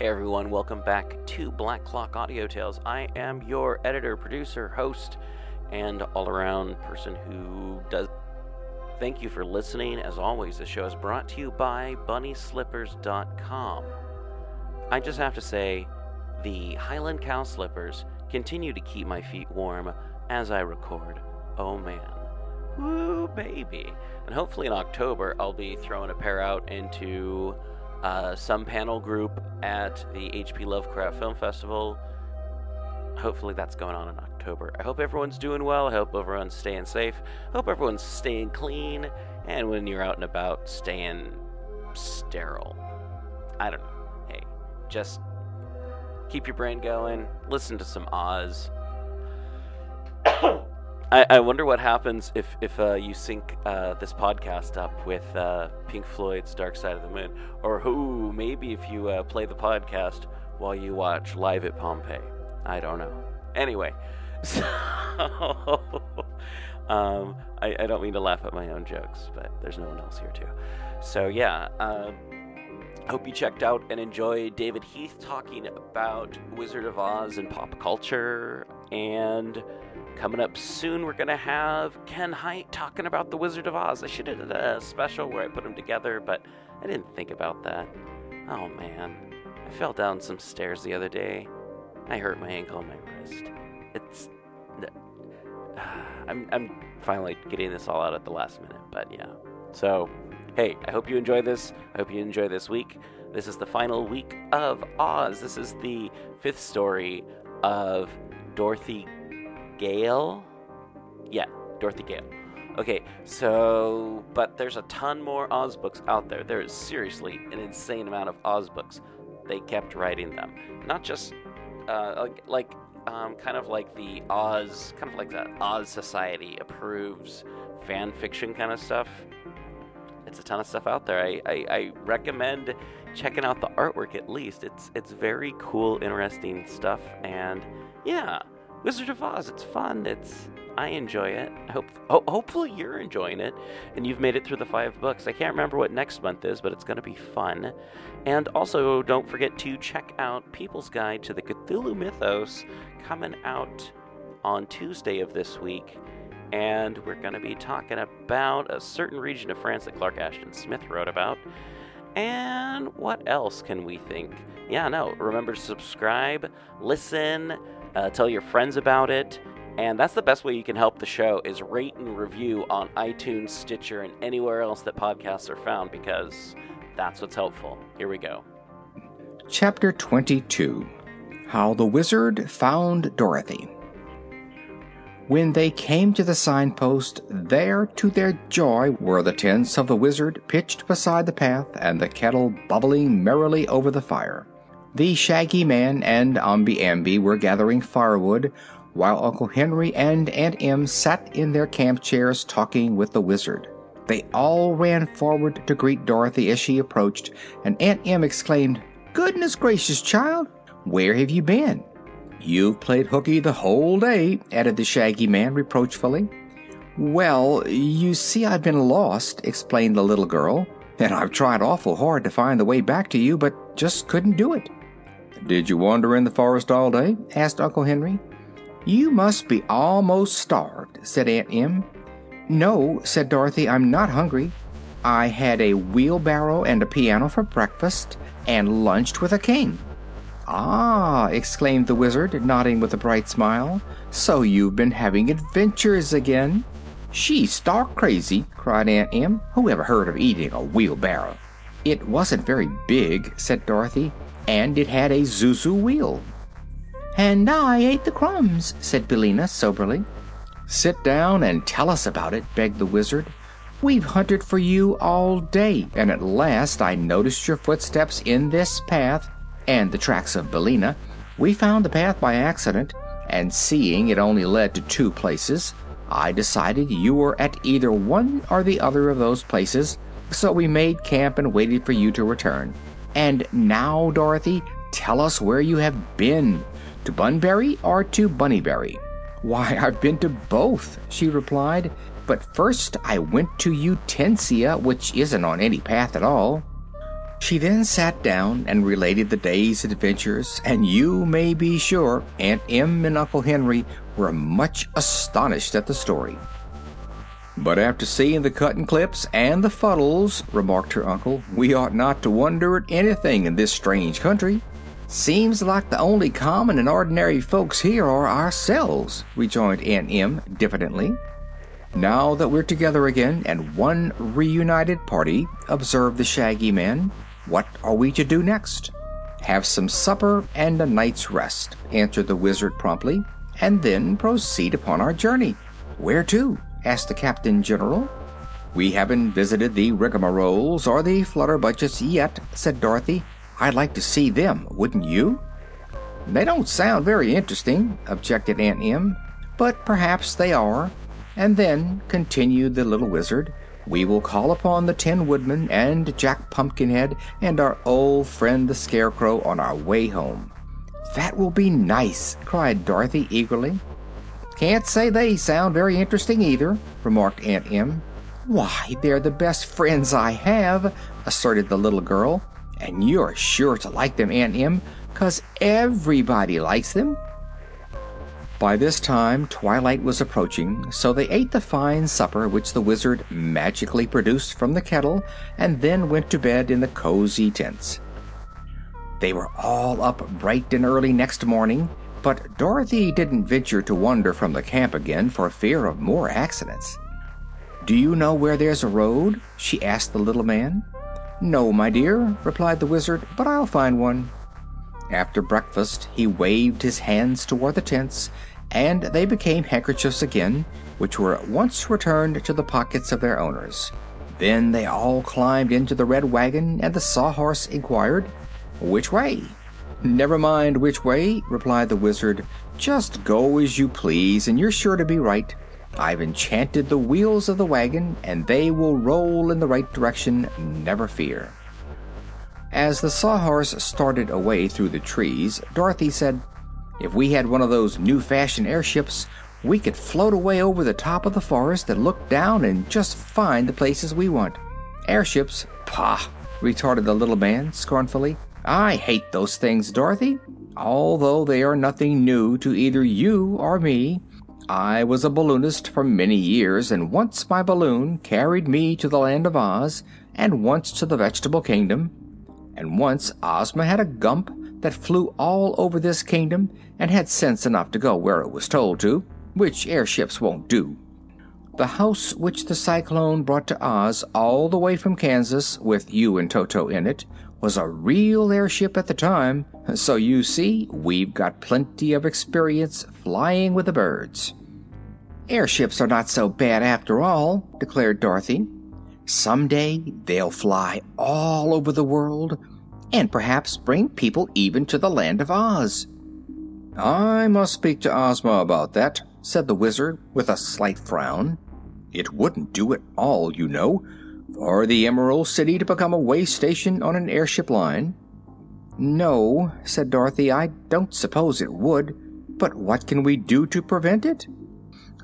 Hey everyone, welcome back to Black Clock Audio Tales. I am your editor, producer, host, and all around person who does. Thank you for listening. As always, the show is brought to you by BunnySlippers.com. I just have to say, the Highland Cow Slippers continue to keep my feet warm as I record. Oh man. Woo, baby. And hopefully in October, I'll be throwing a pair out into uh, some panel group at the HP Lovecraft Film Festival. Hopefully that's going on in October. I hope everyone's doing well. I hope everyone's staying safe. I hope everyone's staying clean. And when you're out and about, staying sterile. I don't know. Hey, just keep your brain going. Listen to some Oz. I, I wonder what happens if if uh, you sync uh, this podcast up with uh, Pink Floyd's Dark Side of the Moon, or who maybe if you uh, play the podcast while you watch Live at Pompeii. I don't know. Anyway, so um, I, I, don't mean to laugh at my own jokes, but there's no one else here too. So yeah. Um, hope you checked out and enjoyed David Heath talking about Wizard of Oz and pop culture and Coming up soon, we're going to have Ken Hite talking about The Wizard of Oz. I should have done a special where I put them together, but I didn't think about that. Oh man, I fell down some stairs the other day. I hurt my ankle and my wrist. It's. I'm, I'm finally getting this all out at the last minute, but yeah. So, hey, I hope you enjoy this. I hope you enjoy this week. This is the final week of Oz. This is the fifth story of Dorothy Gale. Yeah, Dorothy Gale. Okay, so, but there's a ton more Oz books out there. There is seriously an insane amount of Oz books. They kept writing them. Not just, uh, like, um, kind of like the Oz, kind of like the Oz Society approves fan fiction kind of stuff. It's a ton of stuff out there. I, I, I recommend checking out the artwork at least. It's it's very cool, interesting stuff, and yeah, Wizard of Oz. It's fun. It's I enjoy it. I hope ho- hopefully you're enjoying it and you've made it through the five books. I can't remember what next month is, but it's going to be fun. And also, don't forget to check out People's Guide to the Cthulhu Mythos coming out on Tuesday of this week. And we're going to be talking about a certain region of France that Clark Ashton Smith wrote about. And what else can we think? Yeah, no, remember to subscribe, listen, uh, tell your friends about it. And that's the best way you can help the show is rate and review on iTunes, Stitcher, and anywhere else that podcasts are found because that's what's helpful. Here we go. Chapter 22 How the Wizard Found Dorothy. When they came to the signpost, there, to their joy, were the tents of the wizard pitched beside the path and the kettle bubbling merrily over the fire. The Shaggy Man and Omby Amby were gathering firewood, while Uncle Henry and Aunt Em sat in their camp chairs talking with the Wizard. They all ran forward to greet Dorothy as she approached, and Aunt Em exclaimed, Goodness gracious, child! Where have you been? You've played hooky the whole day, added the Shaggy Man reproachfully. Well, you see, I've been lost, explained the little girl, and I've tried awful hard to find the way back to you, but just couldn't do it. Did you wander in the forest all day? asked Uncle Henry. You must be almost starved, said Aunt Em. No, said Dorothy, I'm not hungry. I had a wheelbarrow and a piano for breakfast, and lunched with a king. Ah, exclaimed the wizard, nodding with a bright smile. So you've been having adventures again. She's stark crazy, cried Aunt Em. Who ever heard of eating a wheelbarrow? It wasn't very big, said Dorothy and it had a zuzu wheel. And I ate the crumbs, said Billina soberly. Sit down and tell us about it, begged the wizard. We've hunted for you all day, and at last I noticed your footsteps in this path and the tracks of Billina. We found the path by accident, and seeing it only led to two places, I decided you were at either one or the other of those places, so we made camp and waited for you to return. And now, Dorothy, tell us where you have been to Bunbury or to Bunnybury? Why, I've been to both, she replied. But first I went to Utensia, which isn't on any path at all. She then sat down and related the day's adventures, and you may be sure Aunt Em and Uncle Henry were much astonished at the story. But after seeing the Cuttenclips and the fuddles, remarked her uncle, we ought not to wonder at anything in this strange country. Seems like the only common and ordinary folks here are ourselves, rejoined Aunt Em diffidently. Now that we're together again and one reunited party, observed the Shaggy Man, what are we to do next? Have some supper and a night's rest, answered the Wizard promptly, and then proceed upon our journey. Where to? Asked the Captain General. We haven't visited the Rigmaroles or the Flutterbudgets yet, said Dorothy. I'd like to see them, wouldn't you? They don't sound very interesting, objected Aunt Em, but perhaps they are. And then, continued the little Wizard, we will call upon the Tin Woodman and Jack Pumpkinhead and our old friend the Scarecrow on our way home. That will be nice, cried Dorothy eagerly. Can't say they sound very interesting either, remarked Aunt Em. Why, they're the best friends I have, asserted the little girl. And you're sure to like them, Aunt Em, 'cause everybody likes them. By this time twilight was approaching, so they ate the fine supper which the Wizard magically produced from the kettle, and then went to bed in the cozy tents. They were all up bright and early next morning, but Dorothy didn't venture to wander from the camp again for fear of more accidents. Do you know where there's a road? she asked the little man. No, my dear, replied the Wizard, but I'll find one. After breakfast, he waved his hands toward the tents, and they became handkerchiefs again, which were at once returned to the pockets of their owners. Then they all climbed into the red wagon, and the Sawhorse inquired, Which way? Never mind which way, replied the Wizard. Just go as you please, and you're sure to be right. I've enchanted the wheels of the wagon, and they will roll in the right direction, never fear. As the Sawhorse started away through the trees, Dorothy said, if we had one of those new fashioned airships, we could float away over the top of the forest and look down and just find the places we want. Airships? Pah! retorted the little man scornfully. I hate those things, Dorothy. Although they are nothing new to either you or me. I was a balloonist for many years, and once my balloon carried me to the Land of Oz, and once to the Vegetable Kingdom, and once Ozma had a Gump that flew all over this kingdom and had sense enough to go where it was told to, which airships won't do. The house which the cyclone brought to Oz all the way from Kansas, with you and Toto in it, was a real airship at the time, so you see we've got plenty of experience flying with the birds. Airships are not so bad after all, declared Dorothy. Some day they'll fly all over the world and perhaps bring people even to the Land of Oz. I must speak to Ozma about that, said the Wizard with a slight frown. It wouldn't do at all, you know, for the Emerald City to become a way station on an airship line. No, said Dorothy, I don't suppose it would. But what can we do to prevent it?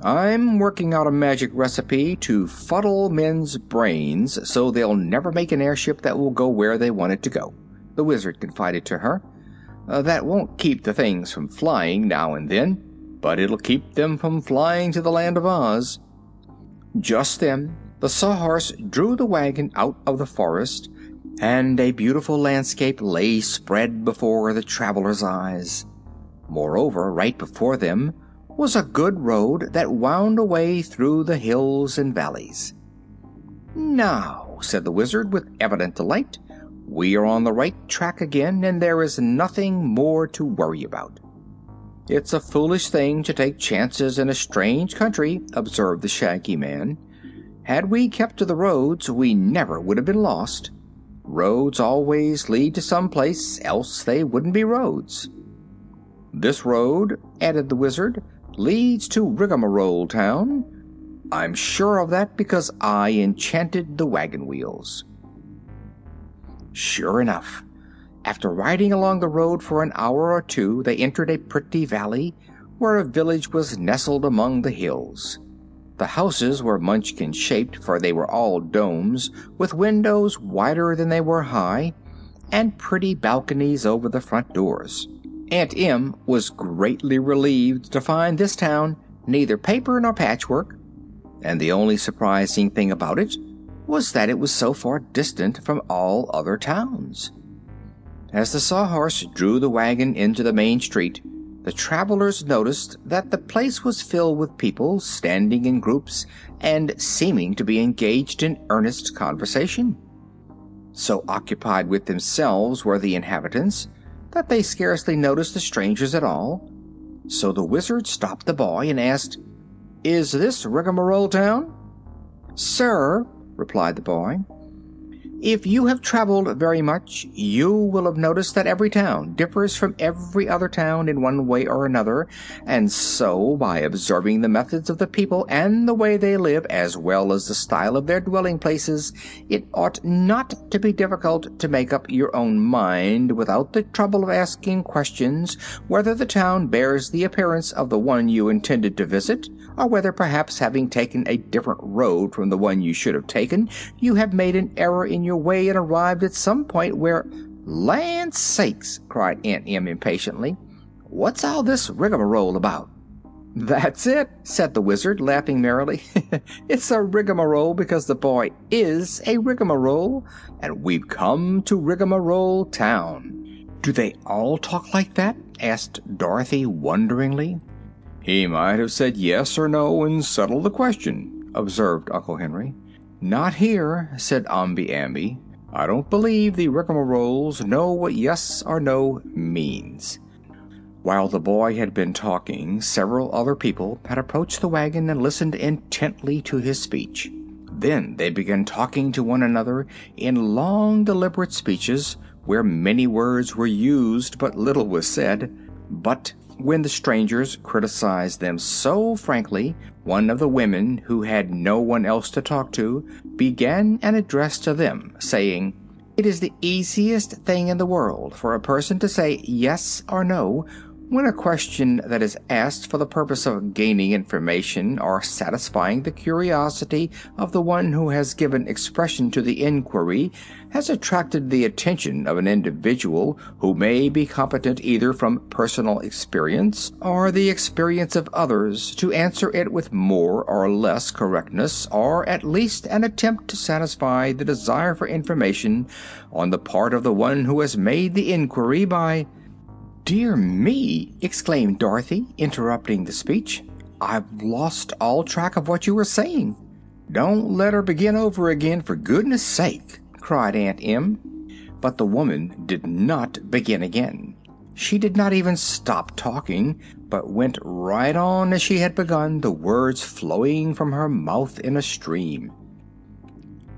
I'm working out a magic recipe to fuddle men's brains so they'll never make an airship that will go where they want it to go the Wizard confided to her. Uh, that won't keep the things from flying now and then, but it'll keep them from flying to the Land of Oz. Just then, the Sawhorse drew the wagon out of the forest, and a beautiful landscape lay spread before the travelers' eyes. Moreover, right before them was a good road that wound away through the hills and valleys. Now, said the Wizard with evident delight, we are on the right track again, and there is nothing more to worry about. It's a foolish thing to take chances in a strange country, observed the Shaggy Man. Had we kept to the roads, we never would have been lost. Roads always lead to some place, else they wouldn't be roads. This road, added the Wizard, leads to Rigmarole Town. I'm sure of that because I enchanted the wagon wheels. Sure enough, after riding along the road for an hour or two, they entered a pretty valley where a village was nestled among the hills. The houses were munchkin shaped, for they were all domes, with windows wider than they were high, and pretty balconies over the front doors. Aunt Em was greatly relieved to find this town neither paper nor patchwork, and the only surprising thing about it was that it was so far distant from all other towns. As the Sawhorse drew the wagon into the main street, the travelers noticed that the place was filled with people standing in groups and seeming to be engaged in earnest conversation. So occupied with themselves were the inhabitants that they scarcely noticed the strangers at all. So the Wizard stopped the boy and asked, Is this Rigmarole Town? Sir, replied the boy, if you have traveled very much, you will have noticed that every town differs from every other town in one way or another, and so, by observing the methods of the people and the way they live, as well as the style of their dwelling places, it ought not to be difficult to make up your own mind without the trouble of asking questions whether the town bears the appearance of the one you intended to visit, or whether perhaps having taken a different road from the one you should have taken, you have made an error in your way and arrived at some point where land sakes cried aunt em impatiently what's all this rigmarole about? That's it said the wizard laughing merrily. It's a rigmarole because the boy is a rigmarole and we've come to rigmarole town. Do they all talk like that? asked dorothy wonderingly he might have said yes or no and settled the question observed uncle henry not here, said Omby Amby. I don't believe the rigmaroles know what yes or no means. While the boy had been talking, several other people had approached the wagon and listened intently to his speech. Then they began talking to one another in long, deliberate speeches, where many words were used but little was said. But when the strangers criticized them so frankly, one of the women, who had no one else to talk to, began an address to them, saying, It is the easiest thing in the world for a person to say yes or no when a question that is asked for the purpose of gaining information or satisfying the curiosity of the one who has given expression to the inquiry has attracted the attention of an individual who may be competent either from personal experience or the experience of others to answer it with more or less correctness or at least an attempt to satisfy the desire for information on the part of the one who has made the inquiry by "Dear me!" exclaimed Dorothy, interrupting the speech. "I've lost all track of what you were saying." "Don't let her begin over again, for goodness' sake!" Cried Aunt Em. But the woman did not begin again. She did not even stop talking, but went right on as she had begun, the words flowing from her mouth in a stream.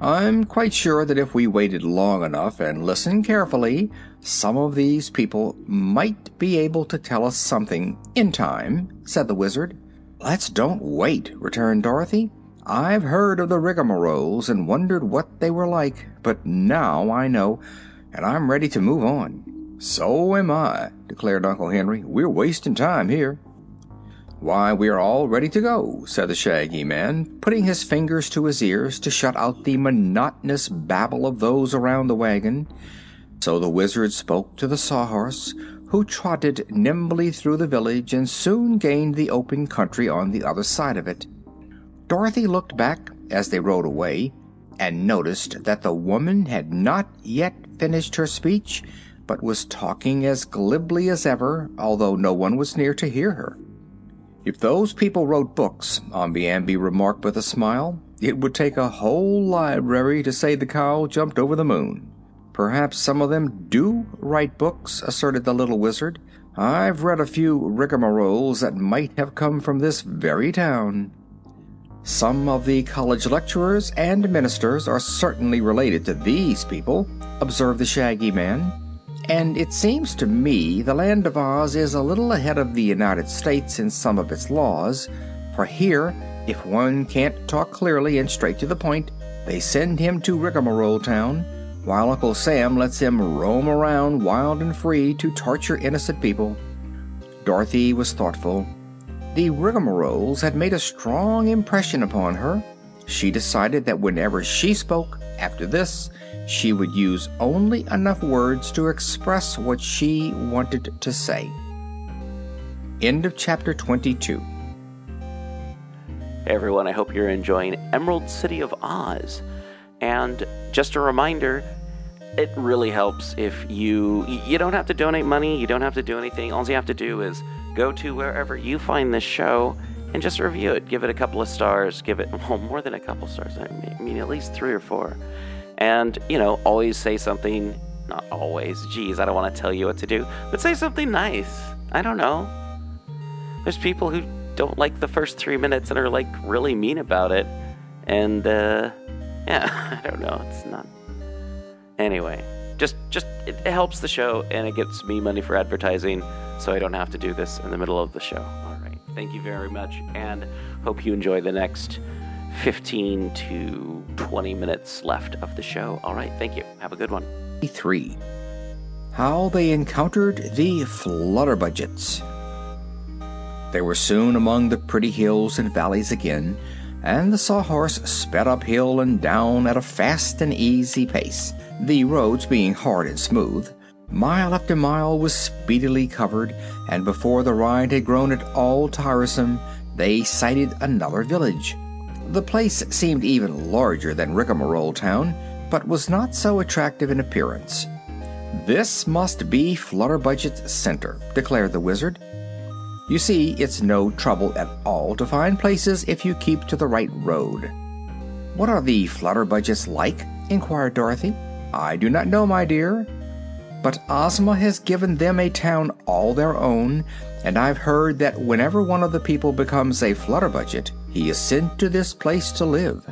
I'm quite sure that if we waited long enough and listened carefully, some of these people might be able to tell us something in time, said the Wizard. Let's don't wait, returned Dorothy. I've heard of the rigmaroles and wondered what they were like, but now I know, and I'm ready to move on. So am I, declared Uncle Henry. We're wasting time here. "Why, we're all ready to go," said the Shaggy Man, putting his fingers to his ears to shut out the monotonous babble of those around the wagon. So the Wizard spoke to the Sawhorse, who trotted nimbly through the village and soon gained the open country on the other side of it. Dorothy looked back as they rode away and noticed that the woman had not yet finished her speech, but was talking as glibly as ever, although no one was near to hear her. "If those people wrote books," Omby Amby remarked with a smile, "it would take a whole library to say the cow jumped over the moon." "Perhaps some of them do write books," asserted the little Wizard. "I've read a few rigmaroles that might have come from this very town." "Some of the college lecturers and ministers are certainly related to these people," observed the Shaggy Man and it seems to me the Land of Oz is a little ahead of the United States in some of its laws, for here, if one can't talk clearly and straight to the point, they send him to Rigmarole Town, while Uncle Sam lets him roam around wild and free to torture innocent people. Dorothy was thoughtful. The rigmaroles had made a strong impression upon her. She decided that whenever she spoke, After this, she would use only enough words to express what she wanted to say. End of chapter 22. Hey everyone, I hope you're enjoying Emerald City of Oz. And just a reminder, it really helps if you you don't have to donate money, you don't have to do anything. All you have to do is go to wherever you find this show and just review it. Give it a couple of stars, give it well more than a couple stars. I mean at least 3 or 4. And, you know, always say something not always. Geez, I don't want to tell you what to do, but say something nice. I don't know. There's people who don't like the first three minutes and are like really mean about it. And uh, yeah, I don't know. It's not. Anyway, just just it, helps the show and it gets me money for advertising, so I don't have to do this in the middle of the show. All right, thank you very much, and hope you enjoy the next 15 to 20 minutes left of the show. All right, thank you. Have a good one. 3. How they encountered the Flutterbudgets. They were soon among the pretty hills and valleys again, and the Sawhorse sped uphill and down at a fast and easy pace, the roads being hard and smooth. Mile after mile was speedily covered, and before the ride had grown at all tiresome, they sighted another village. The place seemed even larger than Rigmarole Town, but was not so attractive in appearance. This must be Flutterbudget's center, declared the Wizard. You see, it's no trouble at all to find places if you keep to the right road. What are the Flutterbudgets like? inquired Dorothy. I do not know, my dear. But Ozma has given them a town all their own, and I've heard that whenever one of the people becomes a Flutterbudget, he is sent to this place to live.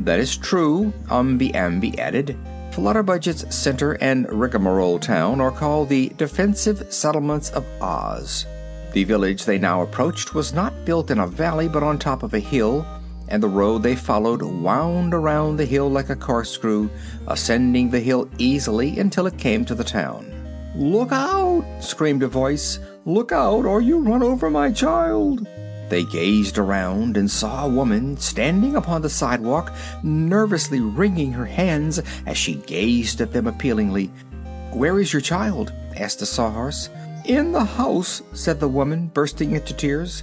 That is true, Omby Amby added. Flutterbudget's center and Rigmarole Town are called the Defensive Settlements of Oz. The village they now approached was not built in a valley but on top of a hill, and the road they followed wound around the hill like a corkscrew, ascending the hill easily until it came to the town. Look out! screamed a voice. Look out, or you run over my child! They gazed around and saw a woman standing upon the sidewalk, nervously wringing her hands as she gazed at them appealingly. "Where is your child?" asked the Sawhorse. "In the house," said the woman, bursting into tears.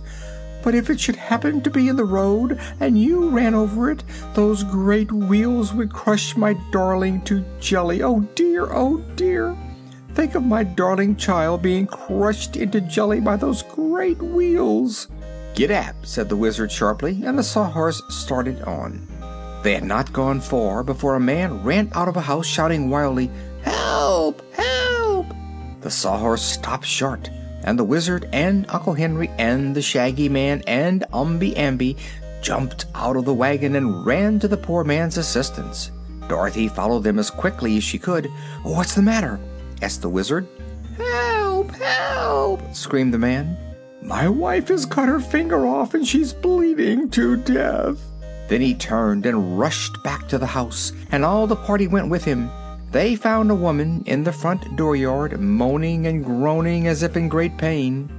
"But if it should happen to be in the road, and you ran over it, those great wheels would crush my darling to jelly. Oh dear, oh dear! Think of my darling child being crushed into jelly by those great wheels!" "Get up," said the Wizard sharply, and the Sawhorse started on. They had not gone far before a man ran out of a house shouting wildly, "Help! Help!" The Sawhorse stopped short, and the Wizard and Uncle Henry and the Shaggy Man and Omby Amby jumped out of the wagon and ran to the poor man's assistance. Dorothy followed them as quickly as she could. "What's the matter?" asked the Wizard. "Help! Help!" screamed the man. My wife has cut her finger off and she's bleeding to death. Then he turned and rushed back to the house, and all the party went with him. They found a woman in the front dooryard, moaning and groaning as if in great pain.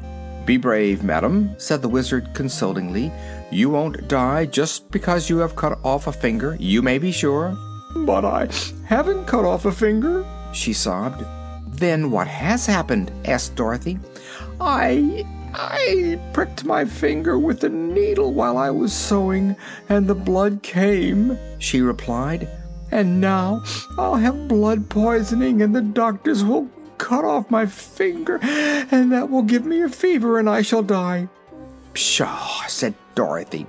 Be brave, madam, said the Wizard consolingly. You won't die just because you have cut off a finger, you may be sure. But I haven't cut off a finger, she sobbed. Then what has happened? asked Dorothy. I I pricked my finger with a needle while I was sewing, and the blood came, she replied. And now I'll have blood poisoning, and the doctors will cut off my finger, and that will give me a fever, and I shall die. Pshaw, said Dorothy.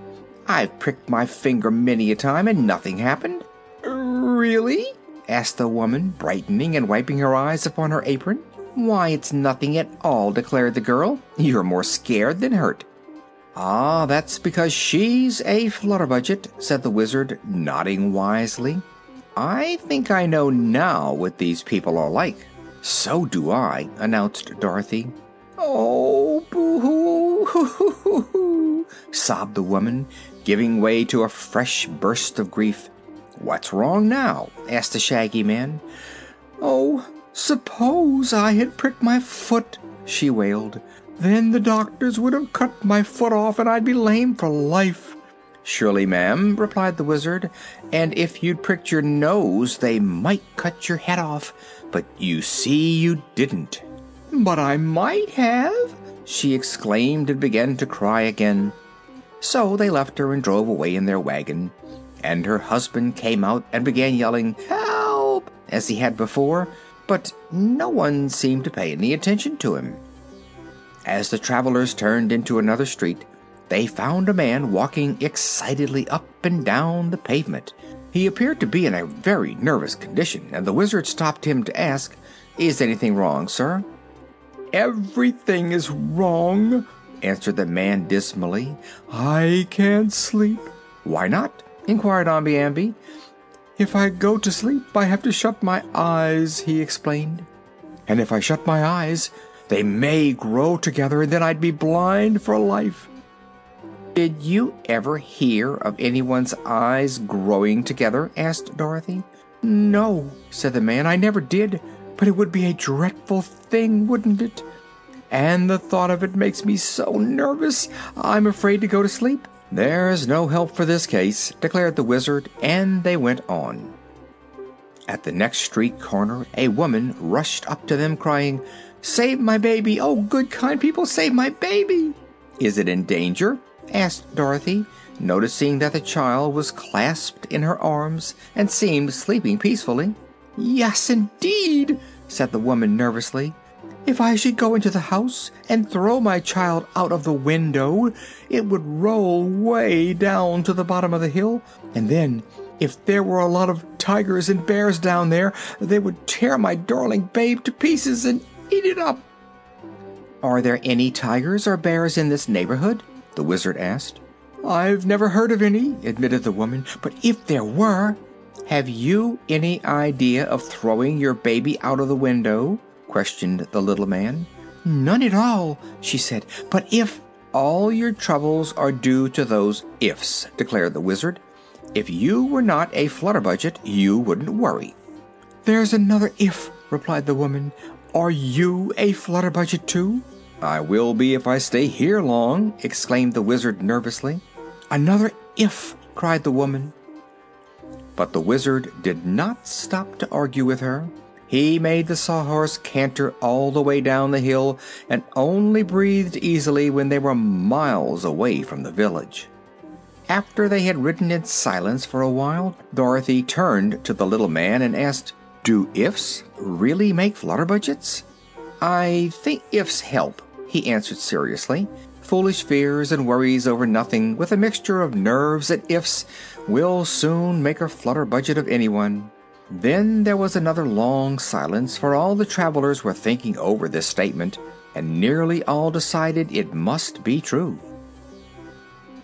I've pricked my finger many a time, and nothing happened. Really? asked the woman, brightening and wiping her eyes upon her apron. Why, it's nothing at all, declared the girl. You're more scared than hurt. Ah, that's because she's a Flutterbudget, said the Wizard, nodding wisely. I think I know now what these people are like. So do I, announced Dorothy. Oh, boo hoo, sobbed the woman, giving way to a fresh burst of grief. What's wrong now? asked the Shaggy Man. Oh, Suppose I had pricked my foot, she wailed. Then the doctors would have cut my foot off and I'd be lame for life. Surely, ma'am, replied the Wizard, and if you'd pricked your nose, they might cut your head off. But you see you didn't. But I might have, she exclaimed and began to cry again. So they left her and drove away in their wagon, and her husband came out and began yelling, Help! as he had before, but no one seemed to pay any attention to him. As the travelers turned into another street, they found a man walking excitedly up and down the pavement. He appeared to be in a very nervous condition, and the Wizard stopped him to ask, Is anything wrong, sir? Everything is wrong, answered the man dismally. I can't sleep. Why not? inquired Omby Amby. If I go to sleep, I have to shut my eyes, he explained. And if I shut my eyes, they may grow together, and then I'd be blind for life. Did you ever hear of anyone's eyes growing together? asked Dorothy. No, said the man, I never did, but it would be a dreadful thing, wouldn't it? And the thought of it makes me so nervous, I'm afraid to go to sleep. There's no help for this case, declared the Wizard, and they went on. At the next street corner, a woman rushed up to them, crying, Save my baby! Oh, good, kind people, save my baby! Is it in danger? asked Dorothy, noticing that the child was clasped in her arms and seemed sleeping peacefully. Yes, indeed, said the woman nervously. If I should go into the house and throw my child out of the window, it would roll way down to the bottom of the hill, and then, if there were a lot of tigers and bears down there, they would tear my darling babe to pieces and eat it up. Are there any tigers or bears in this neighborhood? the Wizard asked. I've never heard of any, admitted the woman, but if there were, have you any idea of throwing your baby out of the window? questioned the little man. None at all, she said, but if all your troubles are due to those ifs, declared the Wizard. If you were not a Flutterbudget, you wouldn't worry. There's another if, replied the woman. Are you a Flutterbudget too? I will be if I stay here long, exclaimed the Wizard nervously. Another if, cried the woman. But the Wizard did not stop to argue with her. He made the Sawhorse canter all the way down the hill and only breathed easily when they were miles away from the village. After they had ridden in silence for a while, Dorothy turned to the little man and asked, Do ifs really make flutterbudgets? I think ifs help, he answered seriously. Foolish fears and worries over nothing, with a mixture of nerves and ifs, will soon make a flutterbudget of anyone. Then there was another long silence, for all the travelers were thinking over this statement, and nearly all decided it must be true.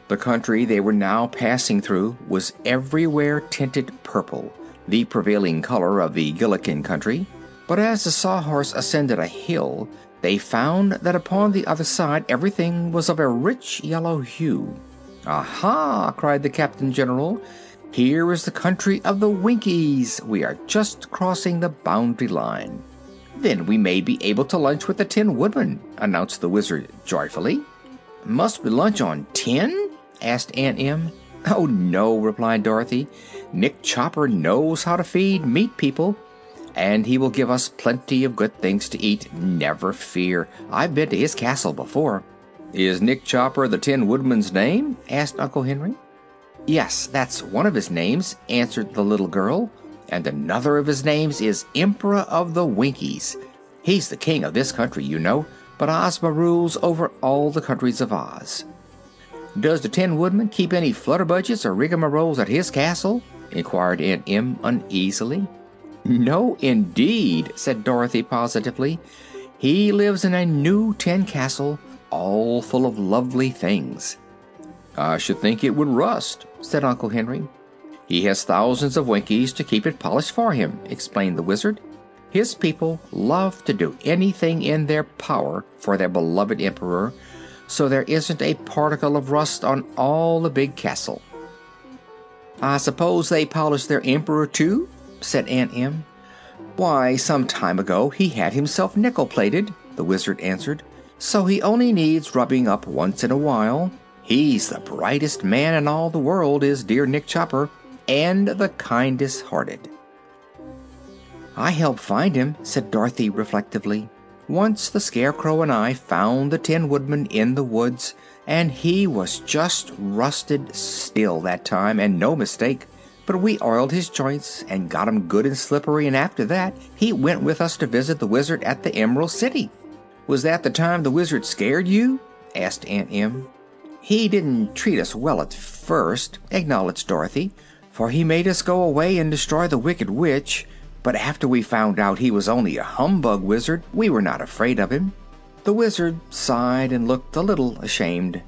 The country they were now passing through was everywhere tinted purple, the prevailing color of the Gillikin country. But as the Sawhorse ascended a hill, they found that upon the other side everything was of a rich yellow hue. Aha! cried the Captain General. Here is the country of the Winkies. We are just crossing the boundary line. Then we may be able to lunch with the Tin Woodman, announced the Wizard joyfully. Must we lunch on tin? asked Aunt Em. Oh, no, replied Dorothy. Nick Chopper knows how to feed meat people, and he will give us plenty of good things to eat, never fear. I've been to his castle before. Is Nick Chopper the Tin Woodman's name? asked Uncle Henry. Yes, that's one of his names, answered the little girl, and another of his names is Emperor of the Winkies. He's the king of this country, you know, but Ozma rules over all the countries of Oz. Does the Tin Woodman keep any flutterbudgets or rigmaroles at his castle? Inquired Aunt Em uneasily. No, indeed, said Dorothy positively. He lives in a new tin castle, all full of lovely things. I should think it would rust, said Uncle Henry. He has thousands of Winkies to keep it polished for him, explained the Wizard. His people love to do anything in their power for their beloved Emperor, so there isn't a particle of rust on all the big castle. I suppose they polish their Emperor too? said Aunt Em. Why, some time ago he had himself nickel plated, the Wizard answered, so he only needs rubbing up once in a while. He's the brightest man in all the world, is dear Nick Chopper, and the kindest hearted. I helped find him, said Dorothy reflectively. Once the Scarecrow and I found the Tin Woodman in the woods, and he was just rusted still that time, and no mistake. But we oiled his joints and got him good and slippery, and after that he went with us to visit the Wizard at the Emerald City. Was that the time the Wizard scared you? asked Aunt Em. He didn't treat us well at first, acknowledged Dorothy, for he made us go away and destroy the Wicked Witch. But after we found out he was only a humbug wizard, we were not afraid of him. The wizard sighed and looked a little ashamed.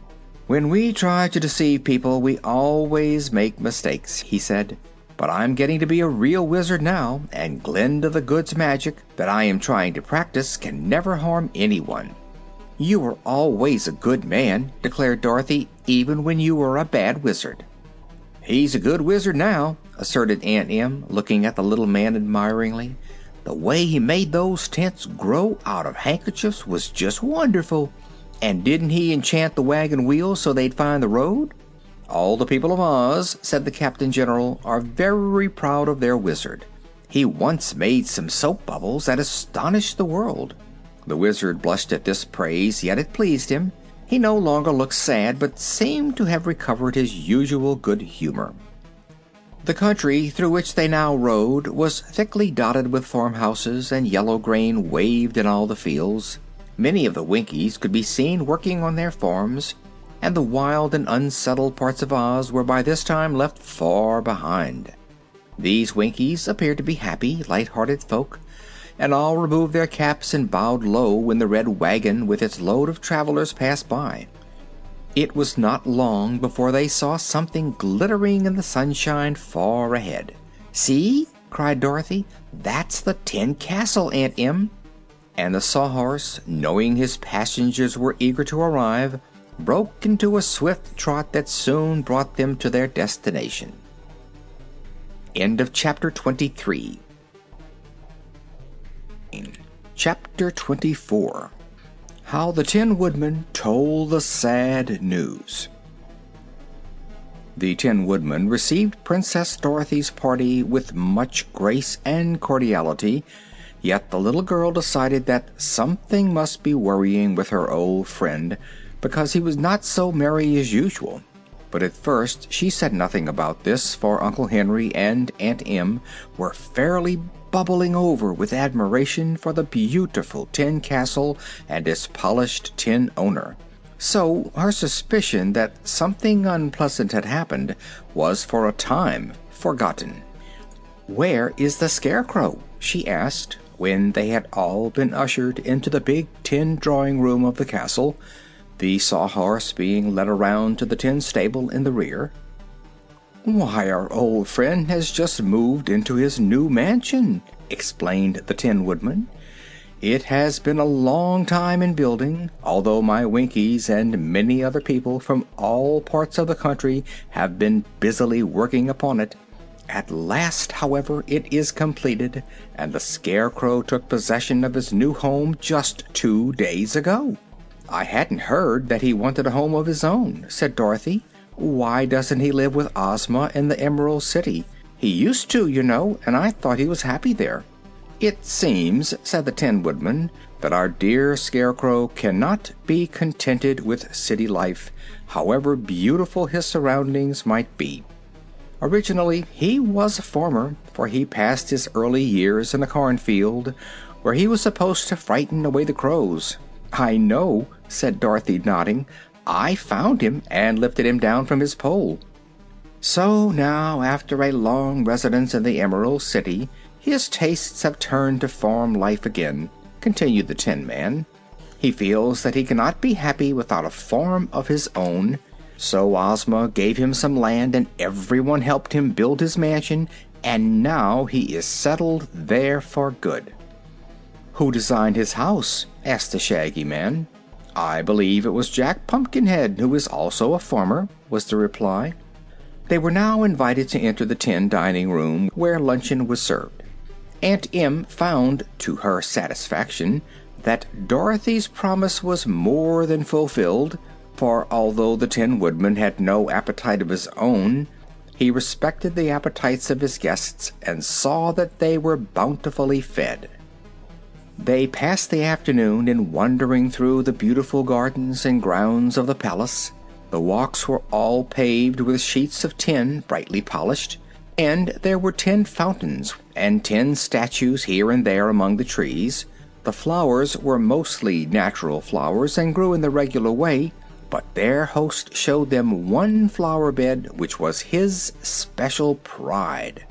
When we try to deceive people, we always make mistakes, he said. But I'm getting to be a real wizard now, and Glinda the Good's magic that I am trying to practice can never harm anyone. You were always a good man, declared Dorothy, even when you were a bad wizard. He's a good wizard now, asserted Aunt Em, looking at the little man admiringly. The way he made those tents grow out of handkerchiefs was just wonderful. And didn't he enchant the wagon wheels so they'd find the road? All the people of Oz, said the Captain General, are very proud of their wizard. He once made some soap bubbles that astonished the world. The wizard blushed at this praise, yet it pleased him. He no longer looked sad, but seemed to have recovered his usual good humor. The country through which they now rode was thickly dotted with farmhouses, and yellow grain waved in all the fields. Many of the Winkies could be seen working on their farms, and the wild and unsettled parts of Oz were by this time left far behind. These Winkies appeared to be happy, light-hearted folk, and all removed their caps and bowed low when the red wagon with its load of travelers passed by. It was not long before they saw something glittering in the sunshine far ahead. "See!" cried Dorothy. "That's the Tin Castle, Aunt Em." And the Sawhorse, knowing his passengers were eager to arrive, broke into a swift trot that soon brought them to their destination. End of chapter 23. Chapter 24 How the Tin Woodman Told the Sad News. The Tin Woodman received Princess Dorothy's party with much grace and cordiality, yet the little girl decided that something must be worrying with her old friend, because he was not so merry as usual. But at first she said nothing about this, for Uncle Henry and Aunt Em were fairly bubbling over with admiration for the beautiful tin castle and its polished tin owner. So her suspicion that something unpleasant had happened was for a time forgotten. "Where is the Scarecrow?" she asked, when they had all been ushered into the big tin drawing room of the castle, the Sawhorse being led around to the tin stable in the rear. "Why, our old friend has just moved into his new mansion," explained the Tin Woodman. "It has been a long time in building, although my Winkies and many other people from all parts of the country have been busily working upon it. At last, however, it is completed, and the Scarecrow took possession of his new home just two days ago." "I hadn't heard that he wanted a home of his own," said Dorothy. Why doesn't he live with Ozma in the Emerald City? He used to, you know, and I thought he was happy there." "It seems," said the Tin Woodman, "that our dear Scarecrow cannot be contented with city life, however beautiful his surroundings might be. Originally he was a farmer, for he passed his early years in a cornfield, where he was supposed to frighten away the crows." "I know," said Dorothy, nodding. I found him and lifted him down from his pole. So now, after a long residence in the Emerald City, his tastes have turned to farm life again," continued the Tin Man. "He feels that he cannot be happy without a farm of his own, so Ozma gave him some land and everyone helped him build his mansion, and now he is settled there for good." "Who designed his house?" asked the Shaggy Man. "I believe it was Jack Pumpkinhead, who is also a farmer," was the reply. They were now invited to enter the tin dining room where luncheon was served. Aunt Em found, to her satisfaction, that Dorothy's promise was more than fulfilled, For although the Tin Woodman had no appetite of his own, he respected the appetites of his guests and saw that they were bountifully fed. They passed the afternoon in wandering through the beautiful gardens and grounds of the palace. The walks were all paved with sheets of tin brightly polished, and there were tin fountains and tin statues here and there among the trees. The flowers were mostly natural flowers and grew in the regular way, but their host showed them one flower bed which was his special pride.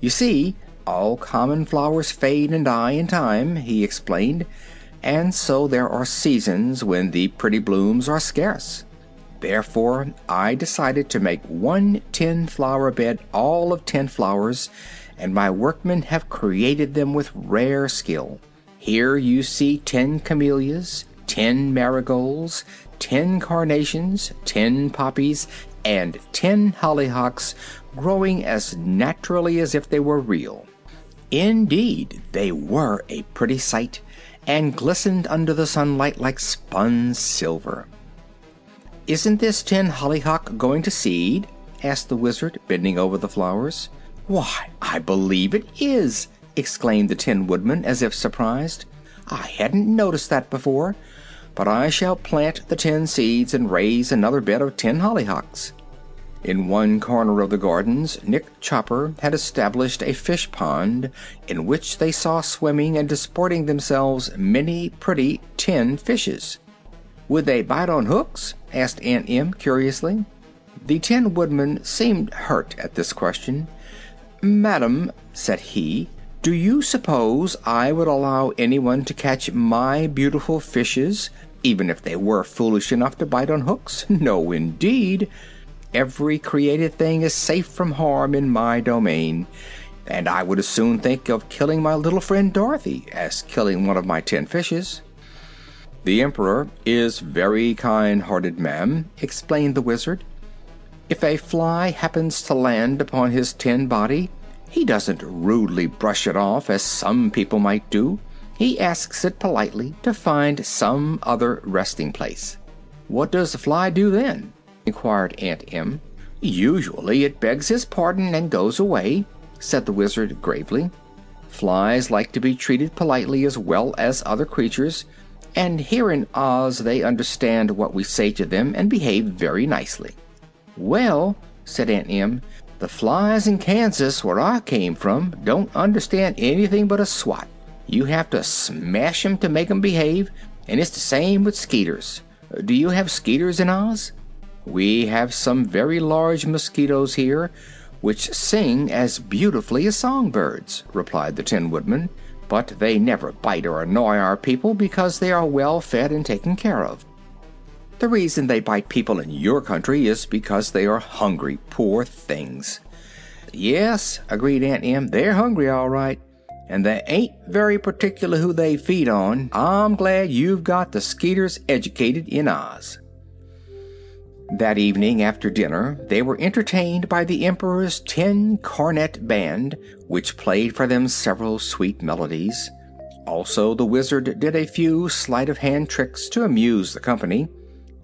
You see, all common flowers fade and die in time, he explained, and so there are seasons when the pretty blooms are scarce. Therefore, I decided to make one tin flower bed all of tin flowers, and my workmen have created them with rare skill. Here you see ten camellias, ten marigolds, ten carnations, ten poppies, and ten hollyhocks growing as naturally as if they were real. Indeed, they were a pretty sight, and glistened under the sunlight like spun silver. "Isn't this tin hollyhock going to seed?" asked the Wizard, bending over the flowers. "Why, I believe it is!" exclaimed the Tin Woodman, as if surprised. "I hadn't noticed that before, but I shall plant the tin seeds and raise another bed of tin hollyhocks." In one corner of the gardens Nick Chopper had established a fish pond in which they saw swimming and disporting themselves many pretty tin fishes. "Would they bite on hooks?" asked Aunt Em, curiously. The Tin Woodman seemed hurt at this question. "Madam," said he, "do you suppose I would allow anyone to catch my beautiful fishes, even if they were foolish enough to bite on hooks? No, indeed! Every created thing is safe from harm in my domain, and I would as soon think of killing my little friend Dorothy as killing one of my tin fishes." "The Emperor is very kind hearted, ma'am," explained the Wizard. If a fly happens to land upon his tin body, he doesn't rudely brush it off as some people might do. He asks it politely to find some other resting place. "What does the fly do then?" Inquired Aunt Em. "Usually it begs his pardon and goes away," said the Wizard, gravely. "Flies like to be treated politely as well as other creatures, and here in Oz they understand what we say to them and behave very nicely." "Well," said Aunt Em, "the flies in Kansas, where I came from, don't understand anything but a swat. You have to smash 'em to make 'em behave, and it's the same with skeeters. Do you have skeeters in Oz?" "We have some very large mosquitoes here, which sing as beautifully as songbirds, replied the Tin Woodman, "but they never bite or annoy our people because they are well fed and taken care of. The reason they bite people in your country is because they are hungry, poor things." "Yes," agreed Aunt Em, "they're hungry, all right, and they ain't very particular who they feed on. I'm glad you've got the skeeters educated in Oz." That evening after dinner they were entertained by the Emperor's tin cornet band, which played for them several sweet melodies. Also the Wizard did a few sleight of hand tricks to amuse the company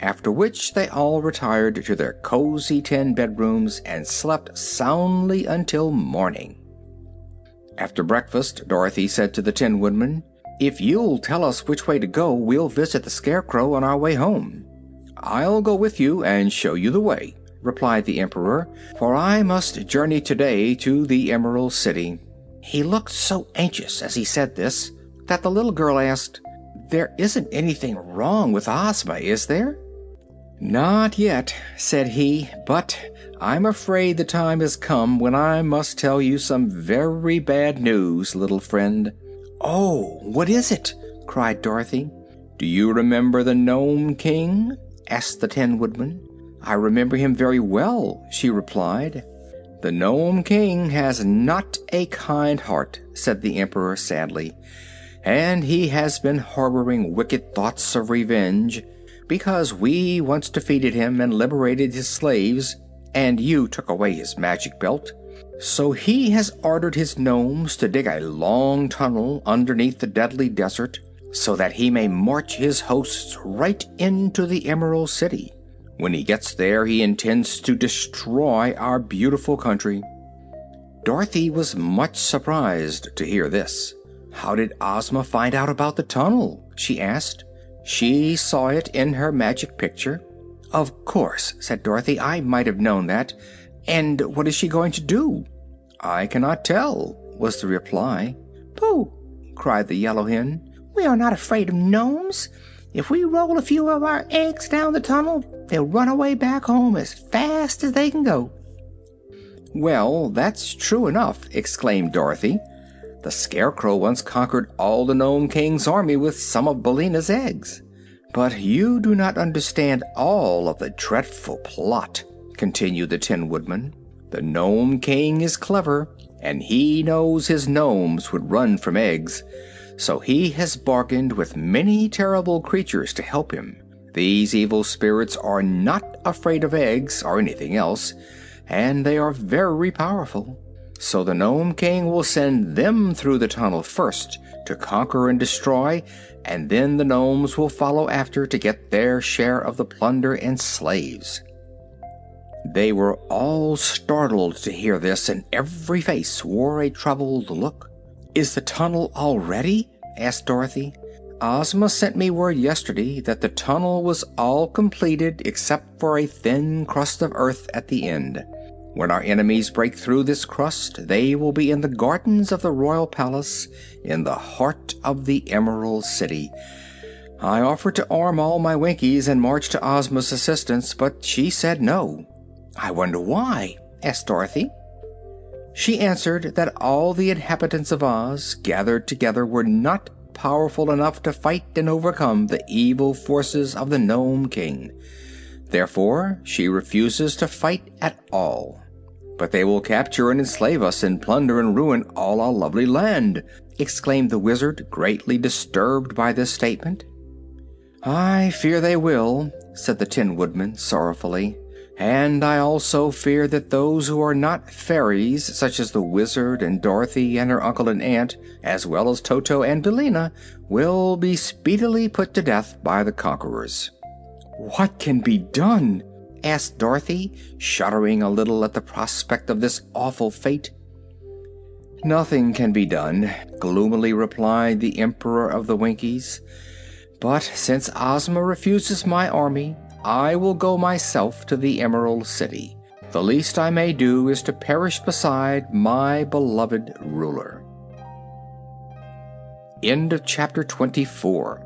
after which they all retired to their cozy tin bedrooms and slept soundly until morning. After breakfast Dorothy said to the Tin Woodman, "If you'll tell us which way to go we'll visit the Scarecrow on our way home." "I'll go with you and show you the way," replied the Emperor, "for I must journey today to the Emerald City." He looked so anxious as he said this that the little girl asked, "There isn't anything wrong with Ozma, is there?" "Not yet," said he, "but I'm afraid the time has come when I must tell you some very bad news, little friend." "Oh, what is it?" cried Dorothy. "Do you remember the Nome King?" Asked the Tin Woodman. "I remember him very well," she replied. "The Nome King has not a kind heart," said the Emperor sadly, "and he has been harboring wicked thoughts of revenge because we once defeated him and liberated his slaves, and you took away his magic belt. So he has ordered his nomes to dig a long tunnel underneath the Deadly Desert, so that he may march his hosts right into the Emerald City. When he gets there, he intends to destroy our beautiful country. Dorothy was much surprised to hear this. How did Ozma find out about the tunnel? she asked. She saw it in her magic picture. Of course, said Dorothy. I might have known that. And what is she going to do? I cannot tell, was the reply. Pooh! cried the yellow hen. We are not afraid of nomes. If we roll a few of our eggs down the tunnel, they'll run away back home as fast as they can go. Well, that's true enough, exclaimed Dorothy. The Scarecrow once conquered all the Nome King's army with some of Billina's eggs. But you do not understand all of the dreadful plot, continued the Tin Woodman. The Nome King is clever, and he knows his nomes would run from eggs, so he has bargained with many terrible creatures to help him. These evil spirits are not afraid of eggs or anything else, and they are very powerful. So the Nome King will send them through the tunnel first to conquer and destroy, and then the nomes will follow after to get their share of the plunder and slaves. They were all startled to hear this, and every face wore a troubled look. "Is the tunnel all ready?" asked Dorothy. "Ozma sent me word yesterday that the tunnel was all completed except for a thin crust of earth at the end. When our enemies break through this crust they will be in the gardens of the royal palace in the heart of the Emerald City. I offered to arm all my Winkies and march to Ozma's assistance, but she said no. "I wonder why?" asked Dorothy. She answered that all the inhabitants of Oz gathered together were not powerful enough to fight and overcome the evil forces of the Nome King. Therefore she refuses to fight at all. "But they will capture and enslave us and plunder and ruin all our lovely land!" exclaimed the Wizard, greatly disturbed by this statement. "I fear they will," said the Tin Woodman sorrowfully. And I also fear that those who are not fairies, such as the Wizard and Dorothy and her uncle and aunt, as well as Toto and Billina, will be speedily put to death by the conquerors. "What can be done?" asked Dorothy, shuddering a little at the prospect of this awful fate. "Nothing can be done," gloomily replied the Emperor of the Winkies. "But since Ozma refuses my army I will go myself to the Emerald City. The least I may do is to perish beside my beloved ruler. End of chapter 24.